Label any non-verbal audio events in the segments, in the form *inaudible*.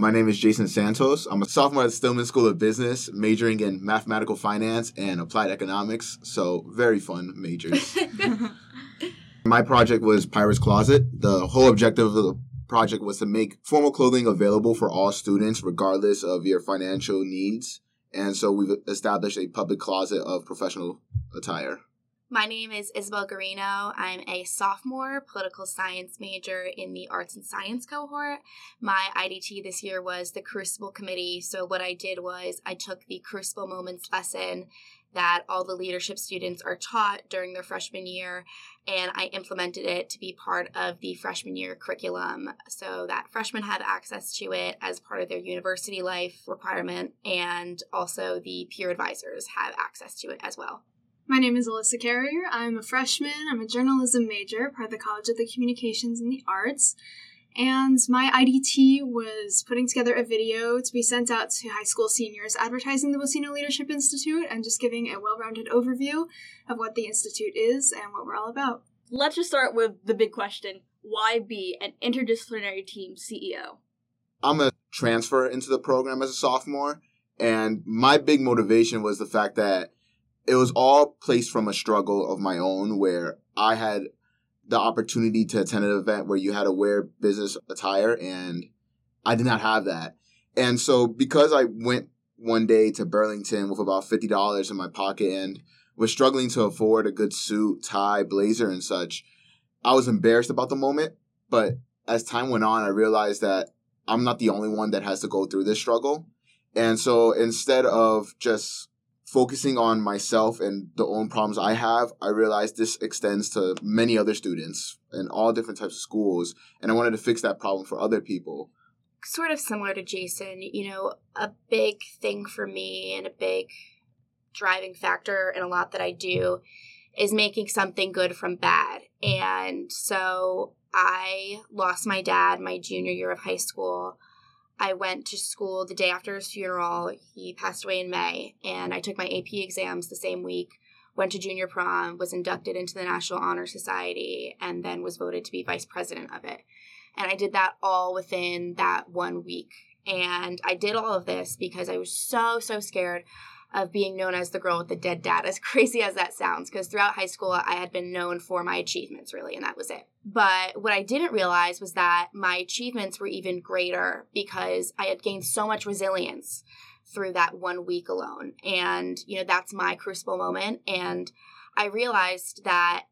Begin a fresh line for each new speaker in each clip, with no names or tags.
My name is Jason Santos. I'm a sophomore at Stillman School of Business, majoring in mathematical finance and applied economics. So, very fun majors. *laughs* My project was Pirate's Closet. The whole objective of the project was to make formal clothing available for all students, regardless of your financial needs. And so we've established a public closet of professional attire.
My name is Isabel Garino. I'm a sophomore political science major in the arts and science cohort. My IDT this year was the Crucible Committee. So, what I did was I took the Crucible Moments lesson that all the leadership students are taught during their freshman year, and I implemented it to be part of the freshman year curriculum so that freshmen have access to it as part of their university life requirement, and also the peer advisors have access to it as well.
My name is Alyssa Carrier. I'm a freshman. I'm a journalism major, part of the College of the Communications and the Arts. And my IDT was putting together a video to be sent out to high school seniors advertising the Buccino Leadership Institute and just giving a well rounded overview of what the Institute is and what we're all about.
Let's just start with the big question why be an interdisciplinary team CEO?
I'm a transfer into the program as a sophomore, and my big motivation was the fact that it was all placed from a struggle of my own where I had the opportunity to attend an event where you had to wear business attire and I did not have that. And so because I went one day to Burlington with about $50 in my pocket and was struggling to afford a good suit, tie, blazer and such, I was embarrassed about the moment, but as time went on I realized that I'm not the only one that has to go through this struggle. And so instead of just focusing on myself and the own problems I have, I realized this extends to many other students in all different types of schools. And I wanted to fix that problem for other people.
Sort of similar to Jason, you know, a big thing for me and a big driving factor in a lot that I do is making something good from bad. And so I lost my dad my junior year of high school. I went to school the day after his funeral. He passed away in May, and I took my AP exams the same week. Went to junior prom, was inducted into the National Honor Society, and then was voted to be vice president of it. And I did that all within that one week. And I did all of this because I was so, so scared of being known as the girl with the dead dad, as *laughs* crazy as that sounds, because throughout high school, I had been known for my achievements, really, and that was it. But what I didn't realize was that my achievements were even greater because I had gained so much resilience through that one week alone. And, you know, that's my crucible moment. And I realized that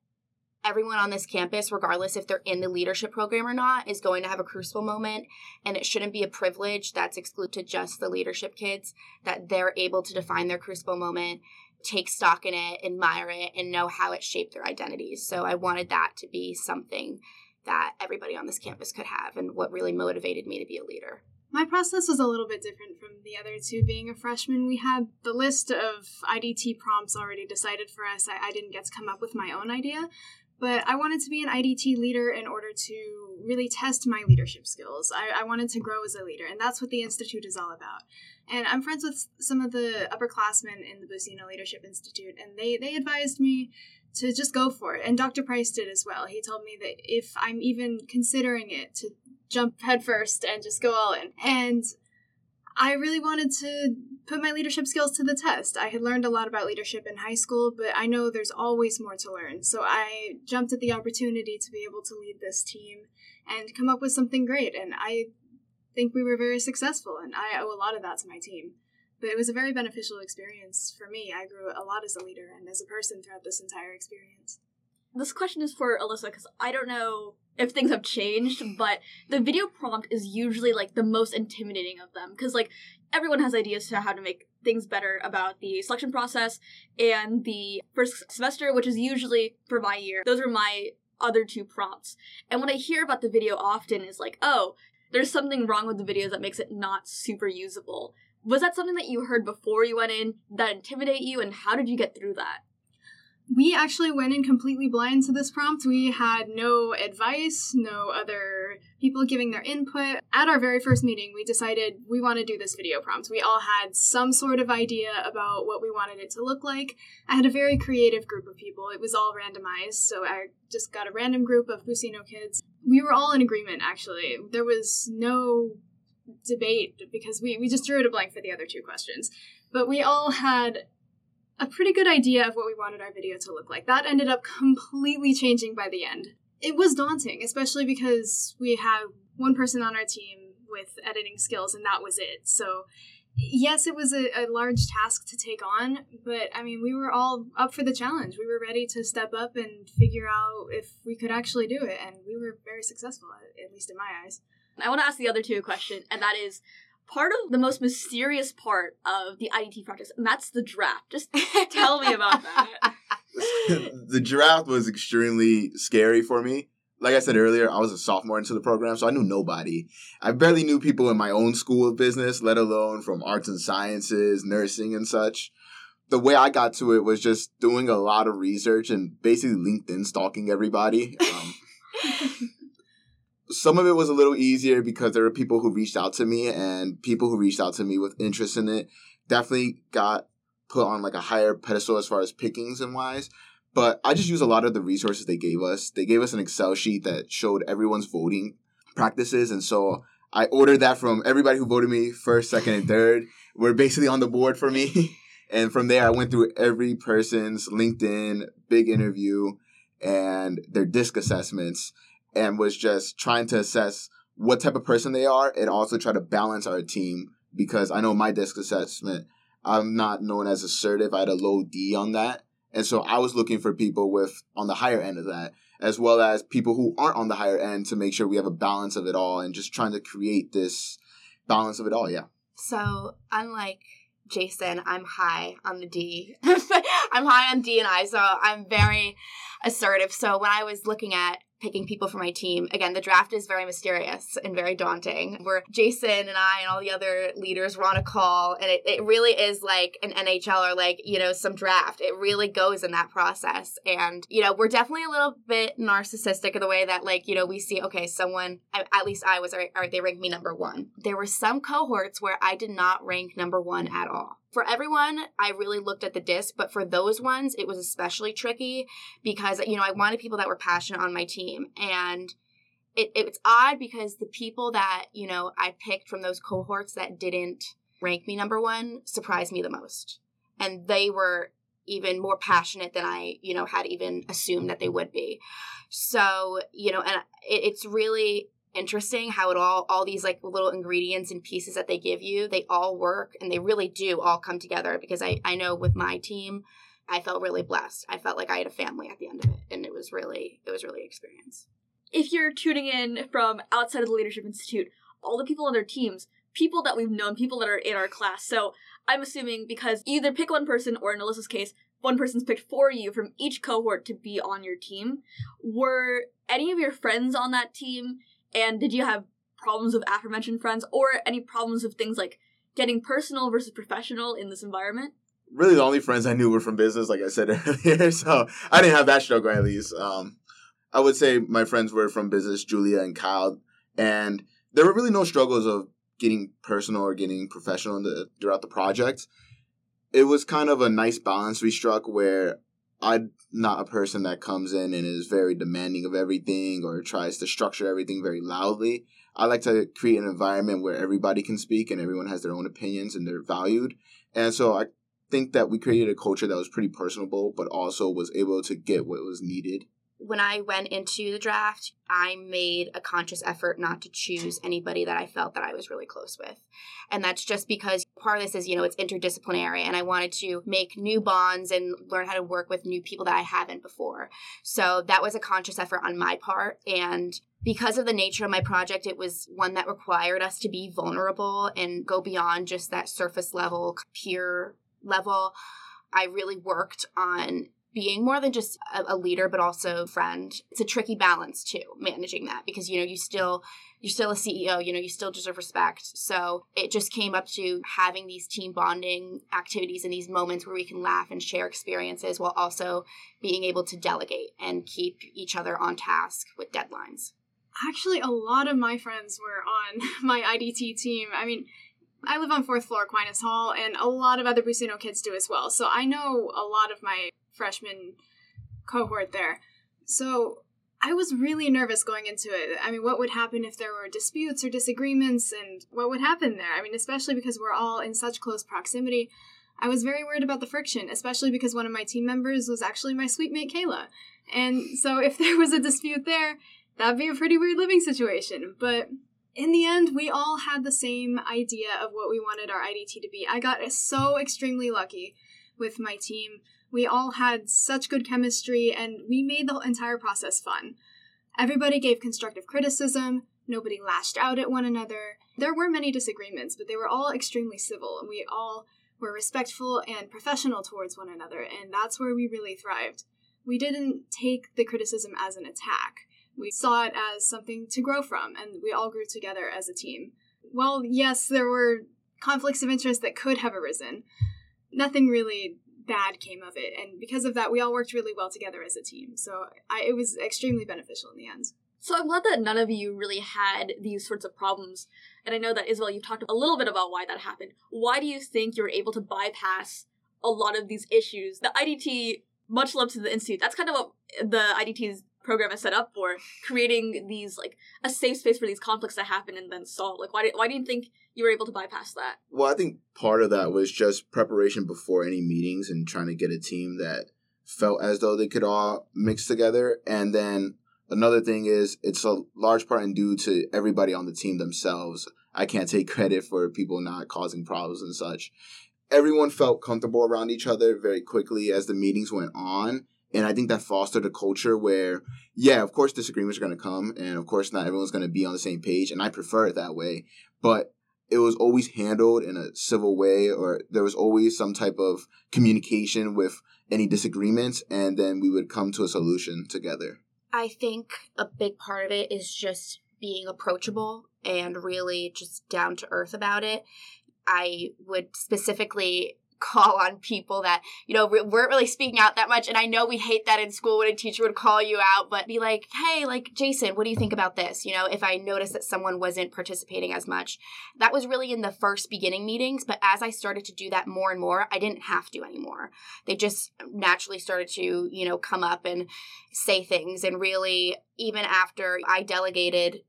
everyone on this campus, regardless if they're in the leadership program or not, is going to have a crucible moment. And it shouldn't be a privilege that's exclusive to just the leadership kids, that they're able to define their crucible moment, take stock in it, admire it, and know how it shaped their identities. So I wanted that to be something that everybody on this campus could have and what really motivated me to be a leader.
My process was a little bit different from the other two. Being a freshman, we had the list of IDT prompts already decided for us. I, I didn't get to come up with my own idea, but I wanted to be an IDT leader in order to really test my leadership skills. I, I, wanted to grow as a leader, and that's what the Institute is all about. And I'm friends with some of the upperclassmen in the Buccino Leadership Institute, and they, they advised me to just go for it. And Dr. Price did as well. He told me that if I'm even considering it, to jump headfirst and just go all in. And I really wanted to put my leadership skills to the test. I had learned a lot about leadership in high school, but I know there's always more to learn. So I jumped at the opportunity to be able to lead this team and come up with something great. And I think we were very successful, and I owe a lot of that to my team. But it was a very beneficial experience for me. I grew a lot as a leader and as a person throughout this entire experience.
This question is for Alyssa because I don't know if things have changed, but the video prompt is usually like the most intimidating of them because like everyone has ideas to how to make things better about the selection process and the first semester, which is usually for my year. Those are my other two prompts. And what I hear about the video often is like, oh, there's something wrong with the video that makes it not super usable. Was that something that you heard before you went in that intimidate you and how did you get through that?
We actually went in completely blind to this prompt. We had no advice, no other people giving their input. At our very first meeting, we decided we want to do this video prompt. We all had some sort of idea about what we wanted it to look like. I had a very creative group of people. It was all randomized, so I just got a random group of Buccino kids. We were all in agreement, actually. There was no debate because we, we just drew it a blank for the other two questions. But we all had a pretty good idea of what we wanted our video to look like. That ended up completely changing by the end. It was daunting, especially because we had one person on our team with editing skills and that was it. So yes, it was a, a, large task to take on, but I mean, we were all up for the challenge. We were ready to step up and figure out if we could actually do it, and we were very successful, at, at least in my eyes.
I want to ask the other two a question, and that is part of the most mysterious part of the IDT practice, and that's the draft. Just *laughs* tell me about that. *laughs*
the draft was extremely scary for me like I said earlier, I was a sophomore into the program, so I knew nobody. I barely knew people in my own school of business, let alone from arts and sciences, nursing, and such. The way I got to it was just doing a lot of research and basically LinkedIn stalking everybody. *laughs* Um, some of it was a little easier because there were people who reached out to me, and people who reached out to me with interest in it definitely got put on like a higher pedestal as far as pickings and wise. But I just use a lot of the resources they gave us. They gave us an Excel sheet that showed everyone's voting practices. And so I ordered that from everybody who voted me first, second, and third. Were basically on the board for me. *laughs* and from there, I went through every person's LinkedIn, big interview, and their disc assessments, and was just trying to assess what type of person they are and also try to balance our team because I know my disc assessment, I'm not known as assertive. I had a low D on that. And so I was looking for people with on the higher end of that, as well as people who aren't on the higher end to make sure we have a balance of it all and just trying to create this balance of it all. Yeah.
So, unlike Jason, I'm high on the D. *laughs* I'm high on D and I, so I'm very assertive. So, when I was looking at picking people for my team. Again, the draft is very mysterious and very daunting. Where Jason and I and all the other leaders were on a call, and it, it really is like an NHL or like, you know, some draft. It really goes in that process. And, you know, we're definitely a little bit narcissistic in the way that, like, you know, we see, okay, someone, at least I was, all right, they ranked me number one. There were some cohorts where I did not rank number one at all for everyone, I really looked at the disc, but for those ones, it was especially tricky because, you know, I wanted people that were passionate on my team. And it, it's odd because the people that, you know, I picked from those cohorts that didn't rank me number one surprised me the most. And they were even more passionate than I, you know, had even assumed that they would be. So, you know, and it, it's really interesting how it all all these like little ingredients and pieces that they give you they all work and they really do all come together because i i know with my team i felt really blessed. I felt like i had a family at the end of it and it was really it was really experience.
If you're tuning in from outside of the leadership institute all the people on their teams people that we've known people that are in our class. So i'm assuming because either pick one person or in alyssa's case one person's picked for you from each cohort to be on your team were any of your friends on that team and did you have problems with aforementioned friends or any problems with things like getting personal versus professional in this environment?
Really, the only friends I knew were from business, like I said *laughs* earlier. So I didn't have that struggle at least. Um, I would say my friends were from business, Julia and Kyle, and there were really no struggles of getting personal or getting professional the, throughout the project. It was kind of a nice balance we struck where I'm not a person that comes in and is very demanding of everything or tries to structure everything very loudly. I like to create an environment where everybody can speak and everyone has their own opinions and they're valued. And so I think that we created a culture that was pretty personable, but also was able to get what was needed
when I went into the draft, I made a conscious effort not to choose anybody that I felt that I was really close with. And that's just because part of this is, you know, it's interdisciplinary and I wanted to make new bonds and learn how to work with new people that I haven't before. So that was a conscious effort on my part. And because of the nature of my project, it was one that required us to be vulnerable and go beyond just that surface level, peer level. I really worked on being more than just a, a, leader but also friend. It's a tricky balance too managing that because you know you still you're still a ceo you know you still deserve respect. So it just came up to having these team bonding activities and these moments where we can laugh and share experiences while also being able to delegate and keep each other on task with deadlines.
Actually a lot of my friends were on *laughs* my idt team. I mean I live on fourth floor Aquinas Hall, and a lot of other Buccino kids do as well. So I know a lot of my freshman cohort there. So I was really nervous going into it. I mean, what would happen if there were disputes or disagreements, and what would happen there? I mean, especially because we're all in such close proximity. I was very worried about the friction, especially because one of my team members was actually my suite mate Kayla. And so if there was a dispute there, that'd be a pretty weird living situation. But in the end, we all had the same idea of what we wanted our IDT to be. I got so extremely lucky with my team. We all had such good chemistry, and we made the entire process fun. Everybody gave constructive criticism, nobody lashed out at one another. There were many disagreements, but they were all extremely civil, and we all were respectful and professional towards one another, and that's where we really thrived. We didn't take the criticism as an attack. We saw it as something to grow from, and we all grew together as a team. Well, yes, there were conflicts of interest that could have arisen. Nothing really bad came of it, and because of that, we all worked really well together as a team. So I, it was extremely beneficial in the end.
So I'm glad that none of you really had these sorts of problems. And I know that Isabel, you've talked a little bit about why that happened. Why do you think you were able to bypass a lot of these issues? The IDT, much love to the Institute, that's kind of what the IDT's program is set up for creating these like a safe space for these conflicts to happen and then solve like why do, why do you think you were able to bypass that?
Well i think part of that was just preparation before any meetings and trying to get a team that felt as though they could all mix together. And then another thing is it's a large part and due to everybody on the team themselves. I can't take *laughs* credit for people not causing problems and such. Everyone felt comfortable around each other very quickly as the meetings went on. And I think that fostered a culture where, yeah, of course disagreements are going to come, and of course not everyone's going to be on the same page, and I prefer it that way. But it was always handled in a civil way, or there was always some type of communication with any disagreements, and then we would come to a solution together.
I think a big part of it is just being approachable and really just down to earth about it. I would specifically call on people that you know weren't really speaking out that much. And i know we hate that in school when a teacher would call you out but be like hey like jason what do you think about this? You know if i noticed that someone wasn't participating as much. That was really in the first beginning meetings but as i started to do that more and more i didn't have to anymore. They just naturally started to you know come up and say things. And really even after i delegated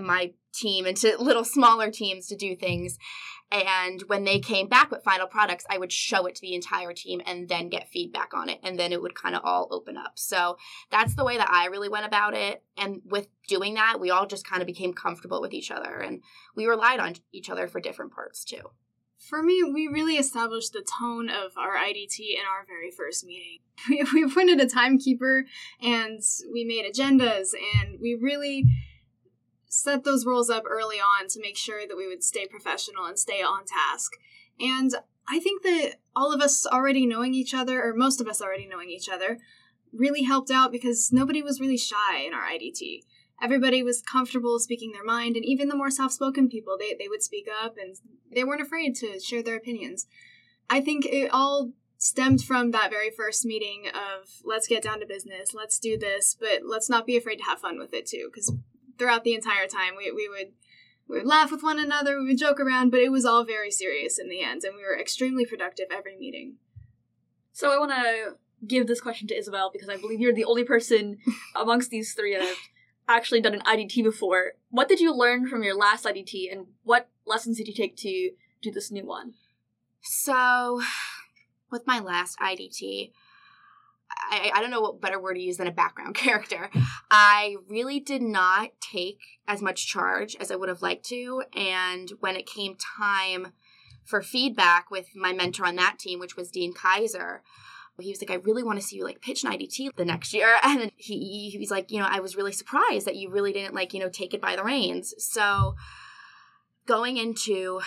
my team into *laughs* little smaller teams to do things and when they came back with final products, I would show it to the entire team and then get feedback on it. And then it would kind of all open up. So that's the way that I really went about it. And with doing that, we all just kind of became comfortable with each other and we relied on each other for different parts too.
For me, we really established the tone of our IDT in our very first meeting. *laughs* We, we appointed a timekeeper and we made agendas and we really set those roles up early on to make sure that we would stay professional and stay on task. And I think that all of us already knowing each other, or most of us already knowing each other, really helped out because nobody was really shy in our IDT. Everybody was comfortable speaking their mind, and even the more soft spoken people, they, they would speak up and they weren't afraid to share their opinions. I think it all stemmed from that very first meeting of let's get down to business, let's do this, but let's not be afraid to have fun with it too, because throughout the entire time. We, we would we would laugh with one another, we would joke around, but it was all very serious in the end, and we were extremely productive every meeting.
So I want to give this question to Isabel because I believe you're the only person *laughs* amongst these three that have actually done an IDT before. What did you learn from your last IDT, and what lessons did you take to do this new one?
So, with my last IDT, I, I don't know what better word to use than a background *laughs* character. I really did not take as much charge as I would have liked to. And when it came time for feedback with my mentor on that team, which was Dean Kaiser, he was like, I really want to see you like pitch an IDT the next year. *laughs* And he, he was like, you know, I was really surprised that you really didn't like, you know, take it by the reins. So going into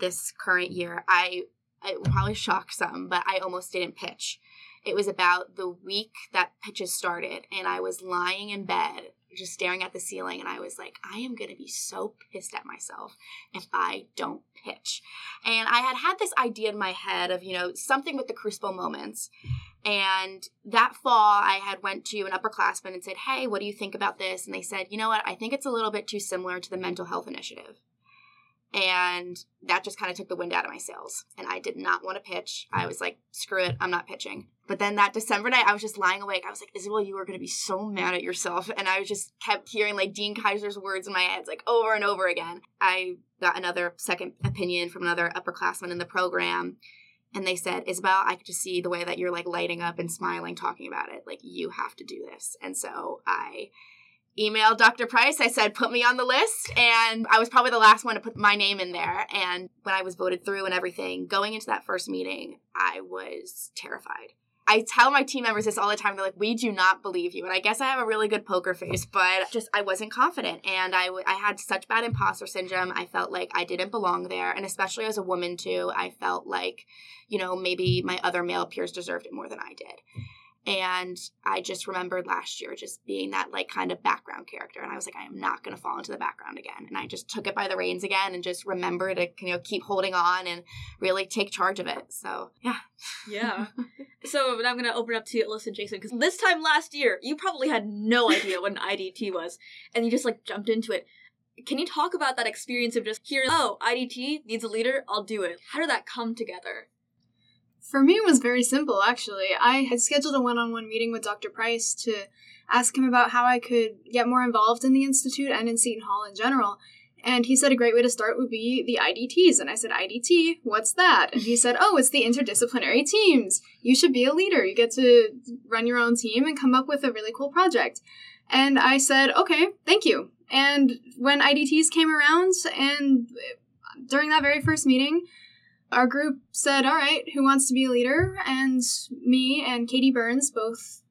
this current year, I, it probably shocked some, but I almost didn't pitch. It was about the week that pitches started, and I was lying in bed just staring at the ceiling and I was like, I am going to be so pissed at myself if I don't pitch. And I had had this idea in my head of, you know, something with the crucible moments. And that fall I had went to an upperclassman and said, "Hey, what do you think about this?" And they said, "You know what? I think it's a little bit too similar to the mental health initiative." And that just kind of took the wind out of my sails. And I did not want to pitch. I was like, screw it, I'm not pitching. But then that December night, I was just lying awake. I was like, Isabel, you are going to be so mad at yourself. And I just kept hearing like Dean Kaiser's words in my head, like over and over again. I got another second opinion from another upperclassman in the program. And they said, Isabel, I could just see the way that you're like lighting up and smiling talking about it. Like, you have to do this. And so I emailed Dr. Price. I said, put me on the list. And I was probably the last one to put my name in there. And when I was voted through and everything, going into that first meeting, I was terrified. I tell my team members this all the time. They're like, "We do not believe you," and I guess I have a really good poker face, but just I wasn't confident, and I, had such bad imposter syndrome. I felt like I didn't belong there, and especially as a woman too, I felt like, you know, maybe my other male peers deserved it more than I did. And I just remembered last year just being that like kind of background character. And I was like, I am not going to fall into the background again. And I just took it by the reins again and just remember to, you know, keep holding on and really take charge of it. So, yeah.
Yeah. *laughs* so I'm going to open up to Alyssa and Jason because this time last year, you probably had no idea what an IDT was. And you just like jumped into it. Can you talk about that experience of just hearing, oh, IDT needs a leader, I'll do it? How did that come together?
For me, it was very simple, actually. I had scheduled a one on one meeting with Dr. Price to ask him about how I could get more involved in the Institute and in Seton Hall in general. And he said a great way to start would be the IDTs. And I said, IDT, what's that? And he said, Oh, it's the interdisciplinary teams. You should be a leader. You get to run your own team and come up with a really cool project. And I said, Okay, thank you. And when IDTs came around, and during that very first meeting, our group said, All right, who wants to be a leader? And me and Katie Burns both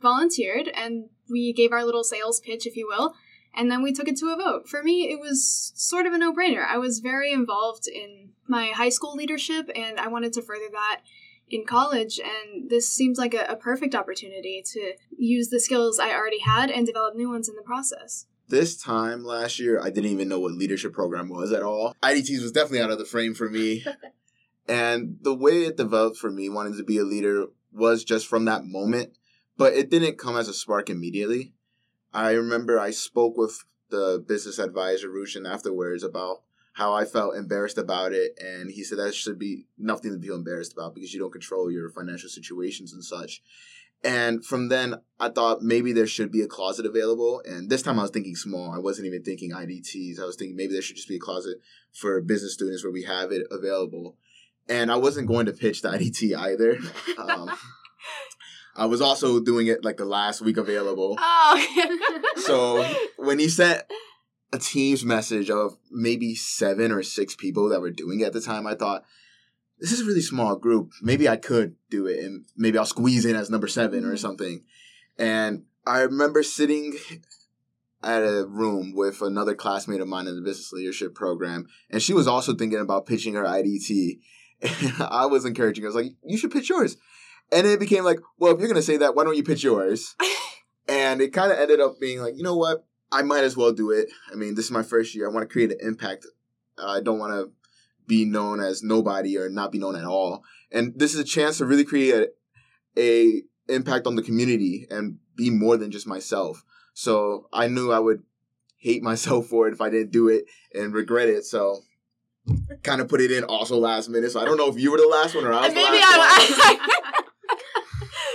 volunteered, and we gave our little sales pitch, if you will, and then we took it to a vote. For me, it was sort of a no brainer. I was very involved in my high school leadership, and I wanted to further that in college, and this seems like a, a perfect opportunity to use the skills I already had and develop new ones in the process
this time last year, I didn't even know what leadership program was at all. IDTs was definitely out of the frame for me. *laughs* and the way it developed for me, wanting to be a leader, was just from that moment, but it didn't come as a spark immediately. I remember I spoke with the business advisor, Rushin, afterwards about how I felt embarrassed about it. And he said that should be nothing to feel embarrassed about because you don't control your financial situations and such. And from then, I thought maybe there should be a closet available. And this time I was thinking small. I wasn't even thinking IDTs. I was thinking maybe there should just be a closet for business students where we have it available. And I wasn't going to pitch the IDT *laughs* either. Um, I was also doing it like the last week available.
Oh. *laughs*
so when he sent a Teams message of maybe seven or six people that were doing it at the time, I thought, this is a really small group. Maybe I could do it and maybe I'll squeeze in as number 7 or mm-hmm. something. And I remember sitting at a room with another classmate of mine in the business leadership program, and she was also thinking about pitching her IDT. And *laughs* I was encouraging her. I was like, you should pitch yours. And it became like, well, if you're going to say that, why don't you pitch yours? *laughs* and it kind of ended up being like, you know what? I might as well do it. I mean, this is my first year. I want to create an impact. I don't want to be known as nobody or not be known at all. And this is a chance to really create a, a impact on the community and be more than just myself. So I knew I would hate *laughs* myself for it if I didn't do it and regret it. So kind of put it in also last minute. So I don't know if you were the last one or I was Maybe the last I, one. *laughs*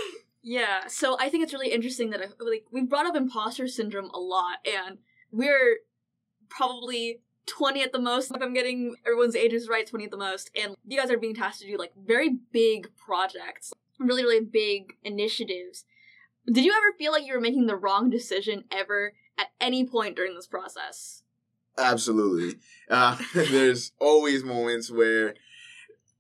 *laughs*
yeah. So I think it's really interesting that like we brought up imposter syndrome a lot, and we're probably 20 at the most. If I'm getting everyone's ages right, 20 at the most. And you guys are being tasked to do like very big projects, really, really big initiatives. Did you ever feel like you were making the wrong decision ever at any point during this process?
Absolutely. Uh, *laughs* there's always moments where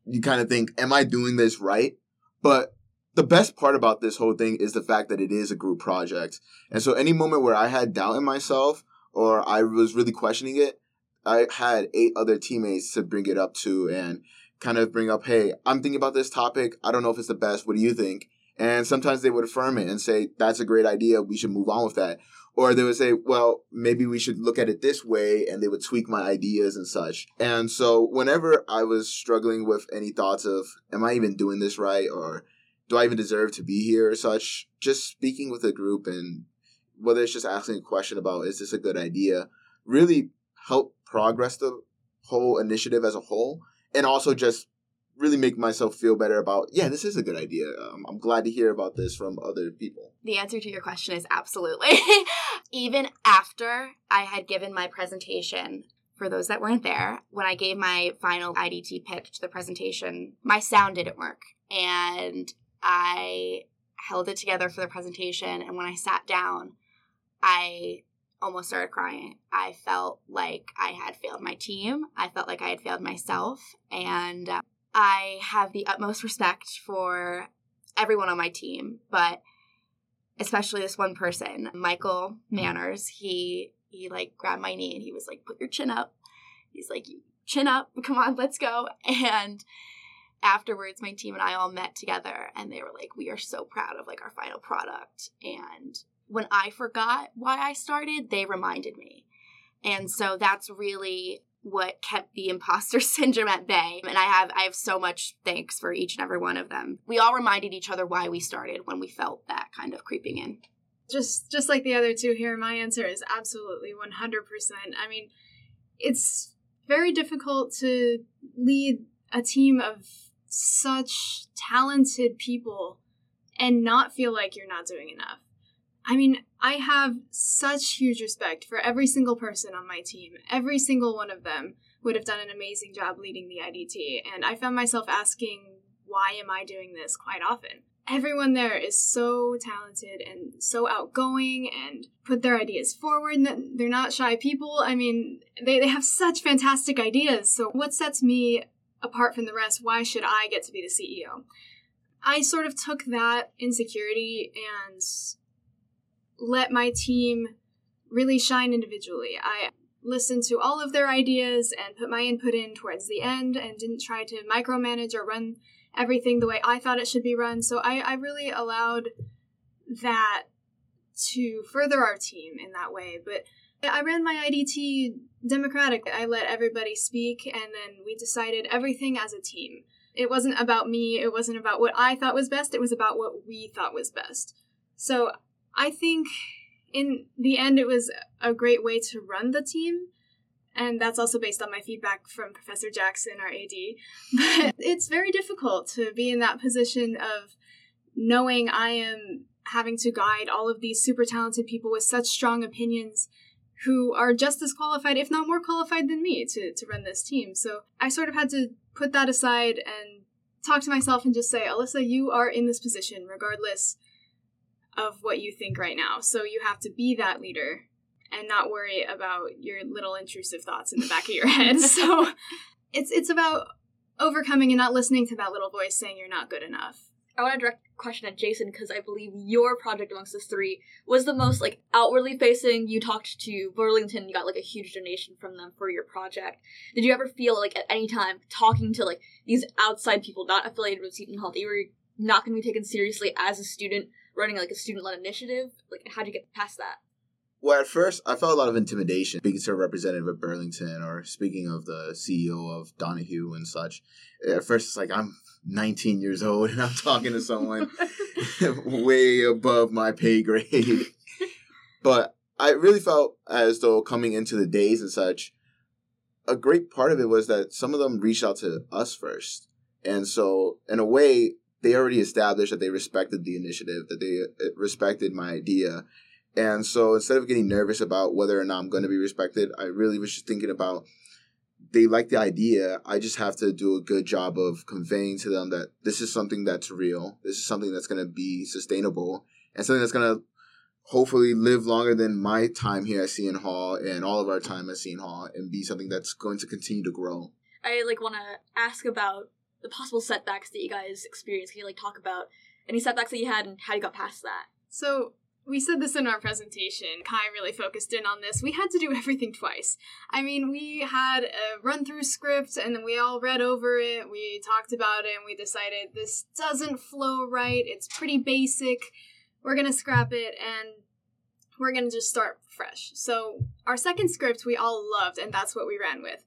you kind of think, am I doing this right? But the best part about this whole thing is the fact that it is a group project. And so any moment where I had doubt in myself or I was really questioning it, I had eight other teammates to bring it up to and kind of bring up, hey, I'm thinking about this topic. I don't know if it's the best. What do you think? And sometimes they would affirm it and say, that's a great idea. We should move on with that. Or they would say, well, maybe we should look at it this way. And they would tweak my ideas and such. And so whenever I was struggling with any thoughts of, am I even doing this right? Or do I even deserve to be here or such? Just speaking with a group and whether it's just asking a question about, is this a good idea? Really help progress the whole initiative as a whole and also just really make myself feel better about yeah this is a good idea. Um, i'm glad to hear about this from other people.
The answer to your question is absolutely. *laughs* Even after i had given my presentation for those that weren't there when i gave my final idt pitch to the presentation my sound didn't work. And i held it together for the presentation and when i sat down i almost started crying. I felt like I had failed my team. I felt like I had failed myself. And uh, I have the utmost respect for everyone on my team, but especially this one person, Michael Manners. He he like grabbed my knee and he was like, "Put your chin up." He's like, "Chin up, *laughs* come on, let's go." And afterwards, my team and I all met together, and they were like, "We are so proud of like our final product." And when I forgot why I started, they reminded me, and so that's really what kept the imposter *laughs* syndrome at bay. And i have i have so much thanks for each and every one of them. We all reminded each other why we started when we felt that kind of creeping in.
Just just like the other two here my answer is absolutely 100% i mean it's very difficult to lead a team of such talented people and not feel like you're not doing enough I mean, I have such huge respect for every single person on my team. Every single one of them would have done an amazing job leading the IDT, and I found myself asking, why am I doing this quite often? Everyone there is so talented and so outgoing and put their ideas forward. They're not shy people. I mean, they, they have such fantastic ideas. So, what sets me apart from the rest? Why should I get to be the CEO? I sort of took that insecurity and let my team really shine individually. I listened to all of their ideas and put my input in towards the end and didn't try to micromanage or run everything the way I thought it should be run. So I, I really allowed that to further our team in that way. But I ran my IDT democratic. I let everybody speak and then we decided everything as a team. It wasn't about me, it wasn't about what I thought was best, it was about what we thought was best. So I think in the end, it was a great way to run the team. And that's also based on my feedback from Professor Jackson, our AD. *laughs* But it's very difficult to be in that position of knowing I am having to guide all of these super talented people with such strong opinions who are just as qualified, if not more qualified than me, to, to run this team. So I sort of had to put that aside and talk to myself and just say, Alyssa, you are in this position regardless of what you think right now. So you have to be that leader and not worry about your little intrusive thoughts in the back of your head. *laughs* so it's it's about overcoming and not listening to that little voice saying you're not good enough.
I want to direct a question at Jason because I believe your project amongst the three was the most like outwardly facing. You talked to Burlington, you got like a huge donation from them for your project. Did you ever feel like at any time talking to like these outside people not affiliated with Seton Hall, you were not going to be taken seriously as a student running like a student led initiative? Like, how'd you get past that?
Well, at first, I felt a lot of intimidation speaking to a representative of Burlington or speaking of the CEO of Donahue and such. At first, it's like I'm 19 years old and I'm talking to someone *laughs* way above my pay grade. but I really felt as though coming into the days and such, a great part of it was that some of them reached out to us first. And so, in a way, they already established that they respected the initiative, that they uh, respected my idea. And so instead of getting nervous about whether or not I'm going to be respected, I really was just thinking about they like the idea. I just have to do a good job of conveying to them that this is something that's real. This is something that's going to be sustainable and something that's going to hopefully live longer than my time here at Seton Hall and all of our time at Seton Hall and be something that's going to continue to grow.
I like want to ask about the possible setbacks that you guys experienced. Can you like talk about any setbacks that you had and how you got past that?
So we said this in our presentation. Kai really focused in on this. We had to do *laughs* everything twice. I mean, we had a run through script and then we all read over it. We talked about it and we decided this doesn't flow right. It's pretty basic. We're going to scrap it and we're going to just start fresh. So, our second script we all loved and that's what we ran with.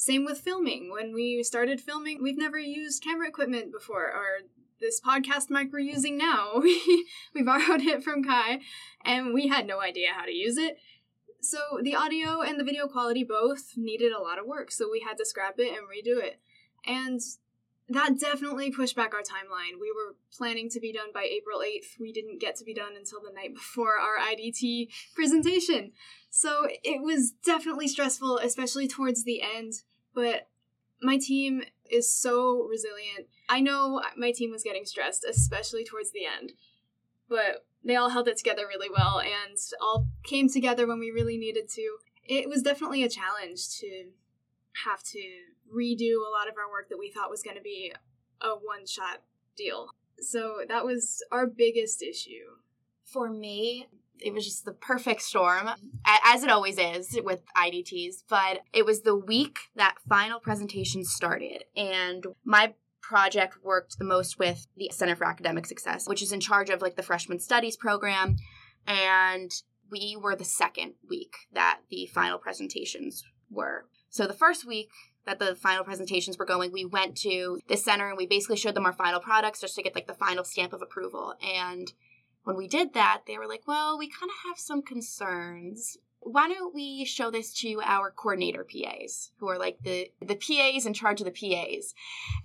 Same with filming. When we started filming, we've never used camera equipment before, or this podcast mic we're using now. *laughs* We we borrowed it from Kai, and we had no idea how to use it. So the audio and the video quality both needed a lot of work, so we had to scrap it and redo it. And that definitely pushed back our timeline. We were planning to be done by April 8th. We didn't get to be done until the night before our IDT presentation. So it was definitely stressful, especially towards the end. But my team is so resilient. I know my team was getting stressed, especially towards the end. But they all held it together really well and all came together when we really needed to. It was definitely a challenge to have to redo a lot of our work that we thought was going to be a one shot deal. So that was our biggest issue.
For me, it was just the perfect storm, as it always is with IDTs. But it was the week that final presentation started, and my project worked the most with the Center for Academic Success, which is in charge of like the freshman studies program. And we were the second week that the final presentations were. So the first week that the final presentations were going, we went to the center and we basically showed them our final products just to get like the final stamp of approval. And when we did that, they were like, well, we kind of have some concerns. Why don't we show this to our coordinator PAs, who are like the the PAs in charge of the PAs,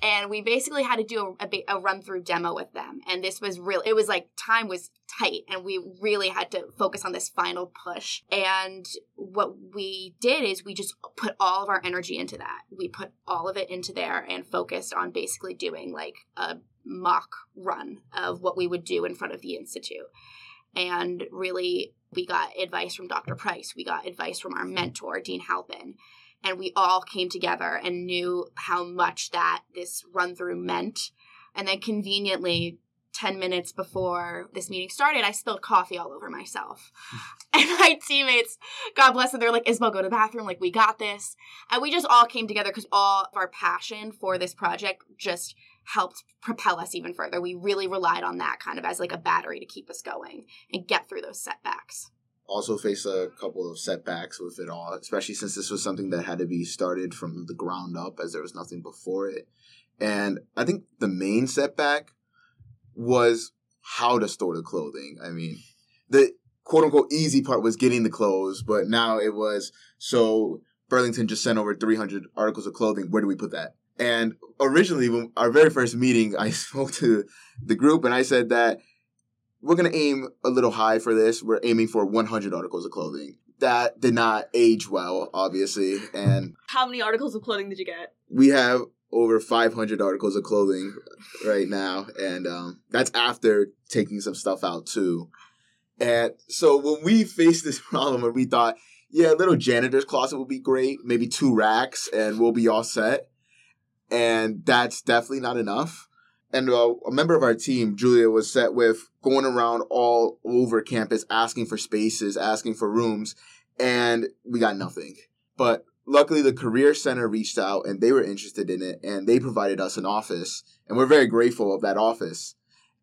and we basically had to do a, a, a run through demo with them. And this was really, it was like time was tight, and we really had to focus on this final push. And what we did is we just put all of our energy into that. We put all of it into there and focused on basically doing like a mock run of what we would do in front of the institute. And really, we got advice from Dr. Price, we got advice from our mentor, Dean Halpin, and we all came together and knew how much that this run through meant. And then conveniently, 10 minutes before this meeting started, I spilled coffee all over myself. *laughs* and my teammates, God bless them, they're like, Isabel, go to the bathroom. Like, we got this. And we just all came together because all of our passion for this project just helped propel us even further. We really relied on that kind of as like a battery to keep us going and get through those setbacks.
Also, faced a couple of setbacks with it all, especially since this was something that had to be started from the ground up as there was nothing before it. And I think the main setback was how to store the clothing. I mean, the quote unquote easy part was getting the clothes, but now it was so Burlington just sent over 300 articles of clothing. Where do we put that? And originally, when our very first meeting, I *laughs* spoke to the group and I said that we're going to aim a little high for this. We're aiming for 100 articles of clothing. That did not age well, obviously. And
how many articles of clothing did you get?
We have over 500 articles of clothing right now. And um, that's after taking some stuff out too. And so when we faced this *laughs* problem, we thought, yeah, a little janitor's closet would be great, maybe two racks, and we'll be all set and that's definitely not enough. And uh, a member of our team, Julia, was set with going around all over campus asking for spaces, asking for rooms, and we got nothing. But luckily, the Career Center reached out and they were interested in it, and they provided us an office, and we're very grateful of that office.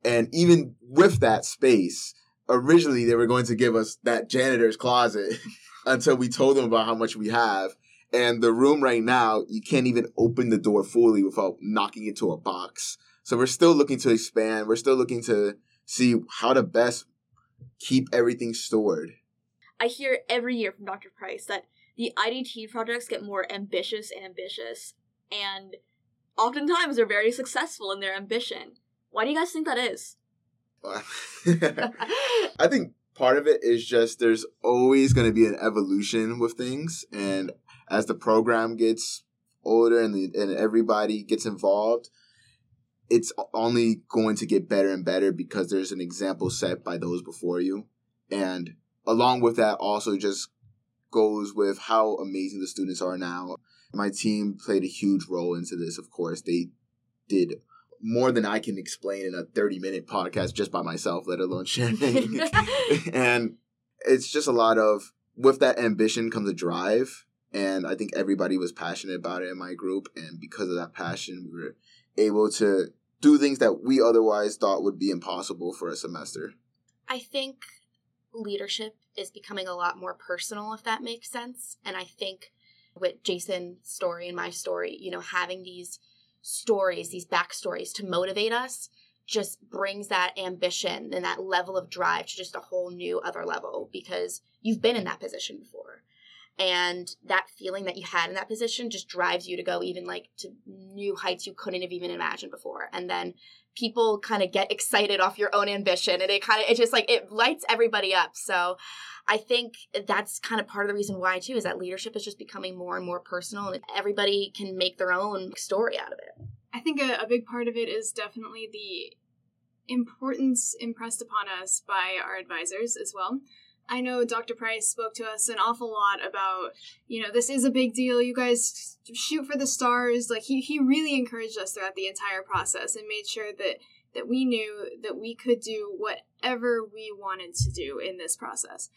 And even with that space, originally they were going to give us that janitor's closet *laughs* until we told them about how much we have. And the room right now, you can't even open the door fully without knocking into a box. So we're still looking to expand. We're still looking to see how to best keep everything stored.
I hear every year from Dr. Price that the IDT projects get more ambitious and ambitious, and oftentimes they're very successful in their ambition. Why do you guys think that is? *laughs*
I think part of it is just there's always going to be an evolution with things, and as the program gets older and the, and everybody gets involved, it's only going to get better and better because there's an example set by those before you. And along with that, also just goes with how amazing the students are now. My team played a huge role into this, of course. They did more than I can explain in a 30 minute podcast just by myself, let alone sharing. *laughs* and it's just a lot of, with that ambition comes a drive and I think everybody was passionate about it in my group, and because of that passion, we were able to do things that we otherwise thought would be impossible for a semester.
I think leadership is becoming a lot more personal, if that makes sense. And I think with Jason's story and my story, you know, having these stories, these backstories to motivate us just brings that ambition and that level of drive to just a whole new other level because you've been in that position before and that feeling that you had in that position just drives you to go even like to new heights you couldn't have even imagined before. And then people kind of get excited off your own ambition and it kind of it just like it lights everybody up. So i think that's kind of part of the reason why too is that leadership is just becoming more and more personal and everybody can make their own story out of it.
I think a, a big part of it is definitely the importance impressed upon us by our advisors as well. I know Dr. Price spoke to us an awful lot about, you know, this is a big deal. You guys shoot for the stars. Like he he really encouraged us throughout the entire process and made sure that that we knew that we could do whatever we wanted to do in this process.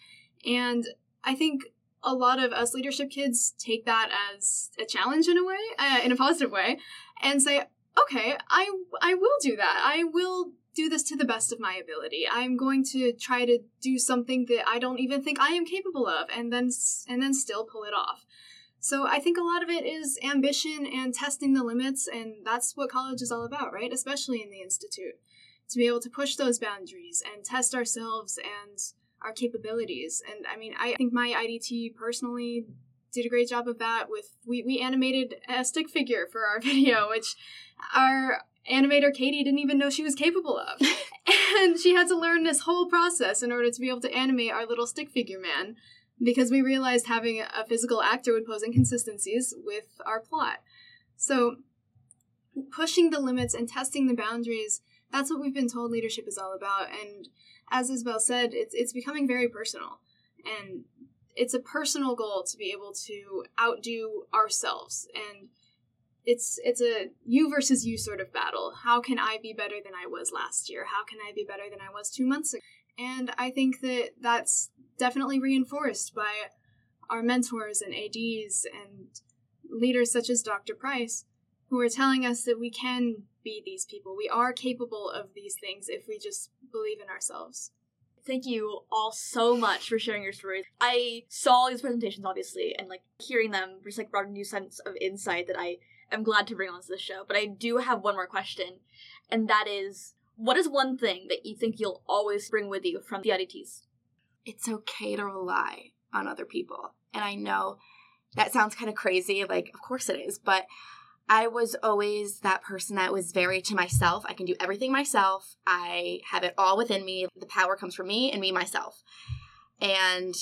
And I think a lot of us leadership kids take that as a challenge in a way, uh, in a positive way, and say, okay, I I will do that. I will do this to the best of my ability. I'm going to try to do something that I don't even think I am capable of, and then and then still pull it off. So I think a lot of it is ambition and testing the limits, and that's what college is all about, right? Especially in the institute, to be able to push those boundaries and test ourselves and our capabilities. And I mean, I think my IDT personally did a great job of that with we, we animated a stick figure for our *laughs* video which our animator katie didn't even know she was capable of. *laughs* And she had to learn this whole process in order to be able to animate our little stick figure man because we realized having a physical actor would pose inconsistencies with our plot. So pushing the limits and testing the boundaries that's what we've been told leadership is all about. And as isabel said it's, it's becoming very personal. And it's a personal goal to be able to outdo ourselves. And it's it's a you versus you sort of battle. How can i be better than i was last year? How can i be better than i was 2 months ago? And i think that that's definitely reinforced by our mentors and ads and leaders such as dr price who are telling us that we can be these people. We are capable of these things if we just believe in ourselves.
Thank you all so much for sharing your stories. I saw all these presentations, obviously, and like hearing them just like brought a new sense of insight that I am glad to bring on to the show. But I do have one more question, and that is, what is one thing that you think you'll always bring with you from the IDTs?
It's okay to rely on other people, and I know that sounds kind of crazy. Like, of course it is, but I was always that person that was very to myself. I can do everything myself. I have it all within me. The power comes from me and me myself. And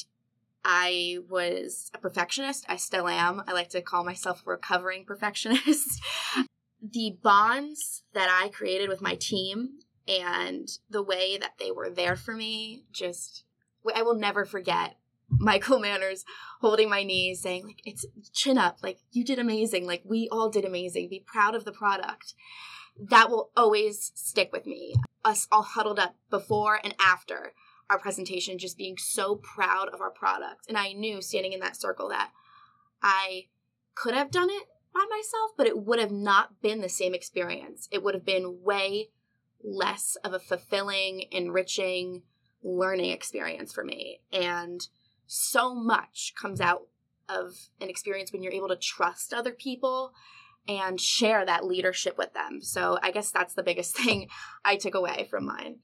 I was a perfectionist. I still am. I like to call myself a recovering *laughs* perfectionist. the bonds that I created with my team and the way that they were there for me just I will never forget Michael Manners holding my knees, saying, like, it's chin up, like, you did amazing, like, we all did amazing, be proud of the product. That will always stick with me. Us all huddled up before and after our presentation, just being so proud of our product. And I knew standing in that circle that I could have done it by myself, but it would have not been the same experience. It would have been way less of a fulfilling, enriching learning experience for me. And so much comes out of an experience when you're able to trust other people and share that leadership with them. So I guess that's the biggest *laughs* thing I took away from mine.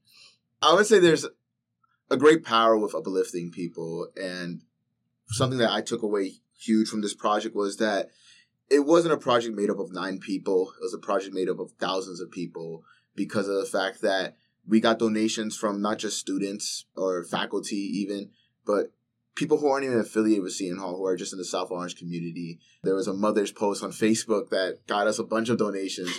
I would say there's a great power with uplifting people. And something that I took away huge from this project was that it wasn't a project made up of nine people, it was a project made up of thousands of people because of the fact that we got donations from not just students or faculty, even, but people who aren't even affiliated with Seton Hall, who are just in the South Orange community. There was a mother's post on Facebook that got us a bunch of donations,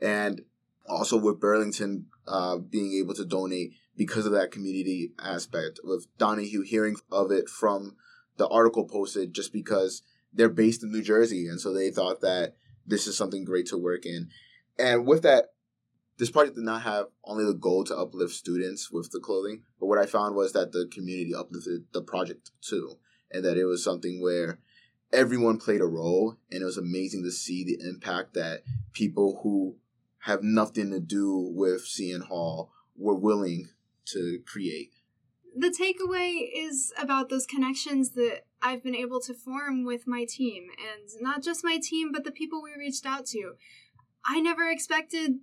and also with Burlington uh, being able to donate because of that community aspect. With Donahue hearing of it from the article posted, just because they're based in New Jersey, and so they thought that this is something great to work in. And with that, this project did not have only the goal to uplift students with the clothing, but what I found was that the community uplifted the project too, and that it was something where everyone played a role, and it was amazing to see the impact that people who have nothing to do with Seton Hall were willing to create.
The takeaway is about those connections that I've been able to form with my team, and not just my team, but the people we reached out to. I never expected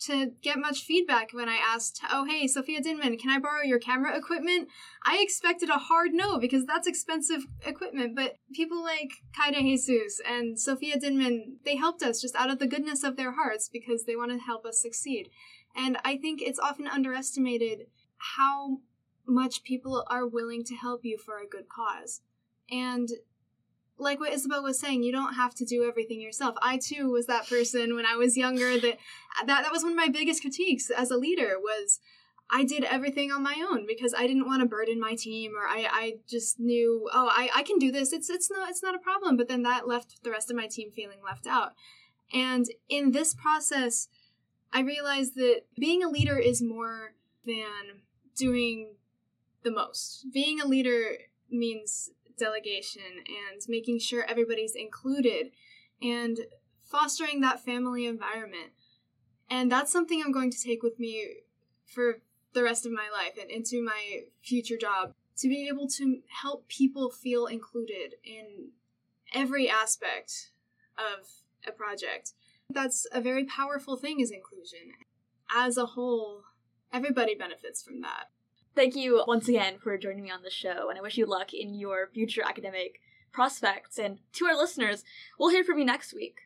to get much feedback when I asked, "Oh, hey, Sophia Dinman, can I borrow your camera equipment?" I expected a hard no because that's expensive equipment, but people like Kaida Jesus and Sophia Dinman, they helped us just out of the goodness of their hearts because they want to help us succeed. And I think it's often underestimated how much people are willing to help you for a good cause. And like what Isabel was saying, you don't have to do everything yourself. I too was that person when I was younger that that, that was one of my biggest critiques as a leader was I did everything on my own because I didn't want to burden my team or I, I just knew, oh, I, I can do this. It's it's not it's not a problem. But then that left the rest of my team feeling left out. And in this process, I realized that being a leader is more than doing the most. Being a leader means delegation and making sure everybody's included and fostering that family environment. And that's something I'm going to take with me for the rest of my life and into my future job to be able to help people feel included in every aspect of a project. That's a very powerful thing is inclusion. As a whole, everybody benefits from that.
Thank you once again for joining me on the show, and I wish you luck in your future academic prospects. And to our listeners, we'll hear from you next week.